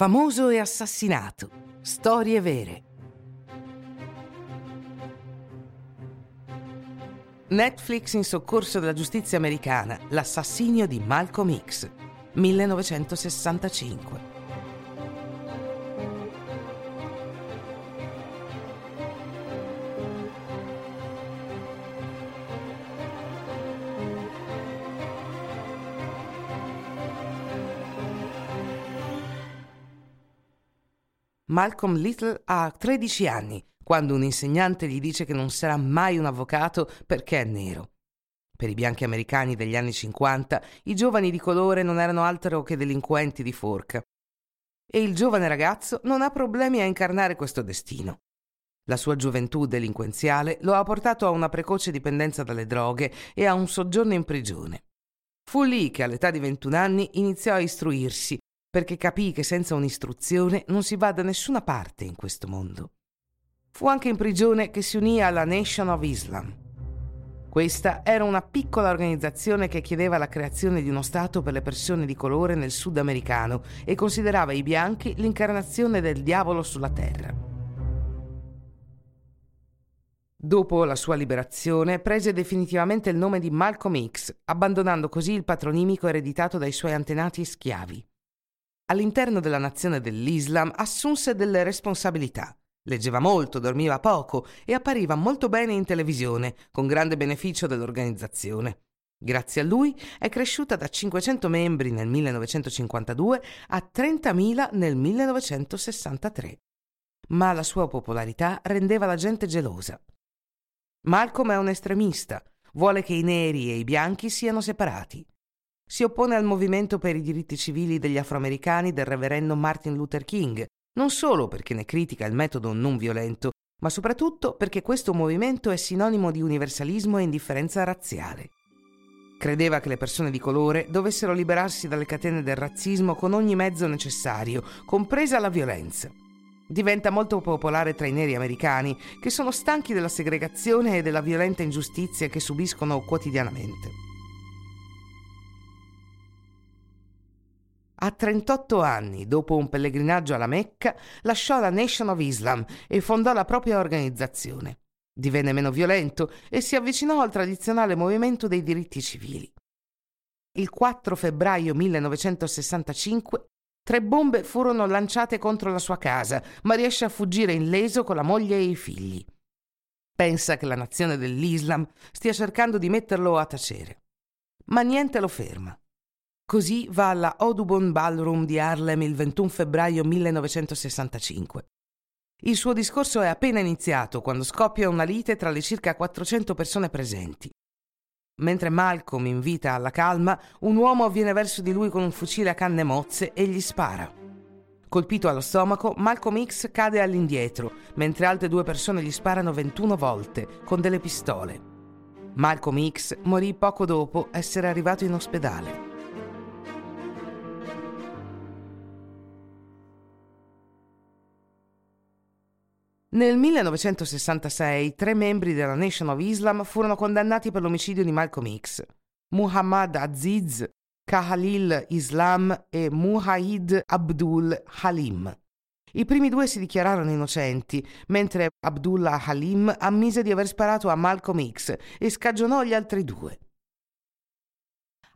Famoso e assassinato. Storie vere. Netflix in soccorso della giustizia americana. L'assassinio di Malcolm X. 1965. Malcolm Little ha 13 anni quando un insegnante gli dice che non sarà mai un avvocato perché è nero. Per i bianchi americani degli anni 50 i giovani di colore non erano altro che delinquenti di forca. E il giovane ragazzo non ha problemi a incarnare questo destino. La sua gioventù delinquenziale lo ha portato a una precoce dipendenza dalle droghe e a un soggiorno in prigione. Fu lì che all'età di 21 anni iniziò a istruirsi perché capì che senza un'istruzione non si va da nessuna parte in questo mondo. Fu anche in prigione che si unì alla Nation of Islam. Questa era una piccola organizzazione che chiedeva la creazione di uno Stato per le persone di colore nel sud americano e considerava i bianchi l'incarnazione del diavolo sulla terra. Dopo la sua liberazione prese definitivamente il nome di Malcolm X, abbandonando così il patronimico ereditato dai suoi antenati schiavi all'interno della nazione dell'Islam assunse delle responsabilità. Leggeva molto, dormiva poco e appariva molto bene in televisione, con grande beneficio dell'organizzazione. Grazie a lui è cresciuta da 500 membri nel 1952 a 30.000 nel 1963. Ma la sua popolarità rendeva la gente gelosa. Malcolm è un estremista, vuole che i neri e i bianchi siano separati si oppone al movimento per i diritti civili degli afroamericani del reverendo Martin Luther King, non solo perché ne critica il metodo non violento, ma soprattutto perché questo movimento è sinonimo di universalismo e indifferenza razziale. Credeva che le persone di colore dovessero liberarsi dalle catene del razzismo con ogni mezzo necessario, compresa la violenza. Diventa molto popolare tra i neri americani, che sono stanchi della segregazione e della violenta ingiustizia che subiscono quotidianamente. A 38 anni, dopo un pellegrinaggio alla Mecca, lasciò la Nation of Islam e fondò la propria organizzazione. Divenne meno violento e si avvicinò al tradizionale movimento dei diritti civili. Il 4 febbraio 1965 tre bombe furono lanciate contro la sua casa, ma riesce a fuggire illeso con la moglie e i figli. Pensa che la nazione dell'Islam stia cercando di metterlo a tacere. Ma niente lo ferma. Così va alla Audubon Ballroom di Harlem il 21 febbraio 1965. Il suo discorso è appena iniziato quando scoppia una lite tra le circa 400 persone presenti. Mentre Malcolm invita alla calma, un uomo viene verso di lui con un fucile a canne mozze e gli spara. Colpito allo stomaco, Malcolm X cade all'indietro, mentre altre due persone gli sparano 21 volte con delle pistole. Malcolm X morì poco dopo essere arrivato in ospedale. Nel 1966 tre membri della Nation of Islam furono condannati per l'omicidio di Malcolm X. Muhammad Aziz, Kahalil Islam e Muhaid Abdul Halim. I primi due si dichiararono innocenti, mentre Abdullah Halim ammise di aver sparato a Malcolm X e scagionò gli altri due.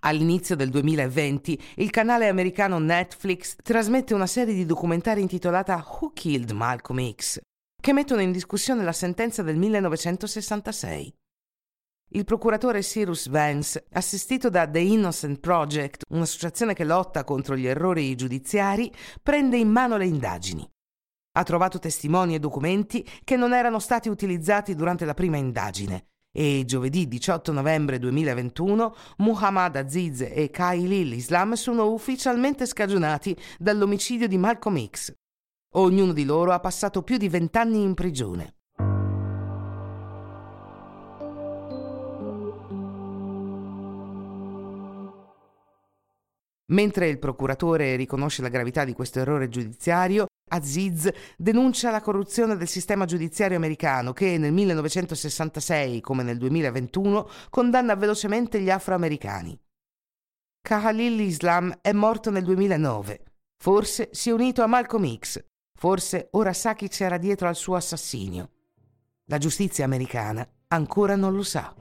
All'inizio del 2020 il canale americano Netflix trasmette una serie di documentari intitolata Who Killed Malcolm X? Che mettono in discussione la sentenza del 1966. Il procuratore Cyrus Vance, assistito da The Innocent Project, un'associazione che lotta contro gli errori giudiziari, prende in mano le indagini. Ha trovato testimoni e documenti che non erano stati utilizzati durante la prima indagine e giovedì 18 novembre 2021 Muhammad Aziz e Khalil Islam sono ufficialmente scagionati dall'omicidio di Malcolm X. Ognuno di loro ha passato più di vent'anni in prigione. Mentre il procuratore riconosce la gravità di questo errore giudiziario, Aziz denuncia la corruzione del sistema giudiziario americano che nel 1966, come nel 2021, condanna velocemente gli afroamericani. Khalil Islam è morto nel 2009 Forse si è unito a Malcolm X. Forse ora sa chi c'era dietro al suo assassinio. La giustizia americana ancora non lo sa.